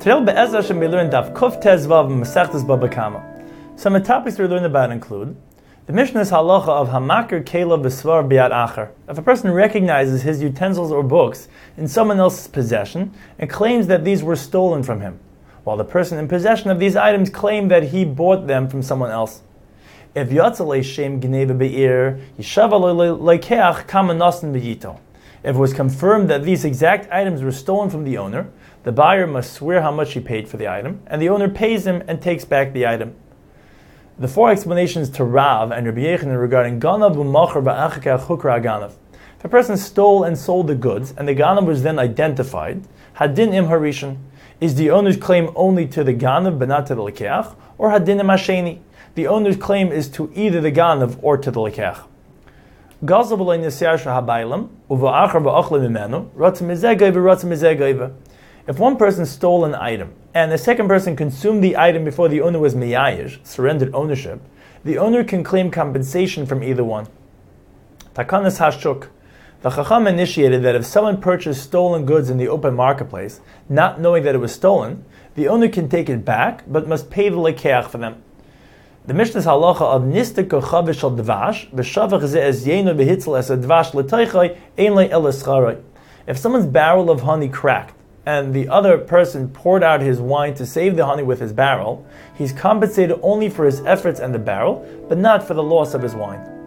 Today, Be'ez Hashem, we learn Daf Kuf Tezvav Masechtas Baba Kama. Some of the topics we learn about include the Mishnah's halacha of Hamakir Kela B'Svar Biat Acher. If a person recognizes his utensils or books in someone else's possession and claims that these were stolen from him, while the person in possession of these items claimed that he bought them from someone else. If Yatzale Shem Gneva Be'ir, Yishava Lekeach Kama Nasan Be'yito. If it was confirmed that these exact items were stolen from the owner, the buyer must swear how much he paid for the item, and the owner pays him and takes back the item. The four explanations to Rav and Rabbi Yochanan regarding Ganav u'machar ba'achika chukra ganav. If a person stole and sold the goods, and the ganav was then identified, hadin im harishan, is the owner's claim only to the ganav but not to the lekeach, or hadin im hasheni? The owner's claim is to either the ganav or to the lekeach. If one person stole an item and the second person consumed the item before the owner was miyayish, surrendered ownership, the owner can claim compensation from either one. Takanas hashuk. The Chacham initiated that if someone purchased stolen goods in the open marketplace, not knowing that it was stolen, the owner can take it back, but must pay the lekeach for them. The Mishnah's halacha of nistik kochavish al dvash, v'shavach ze es yenu behitzel es a dvash l'teichai, ein le el If someone's barrel of honey cracked, and the other person poured out his wine to save the honey with his barrel, he's compensated only for his efforts and the barrel, but not for the loss of his wine.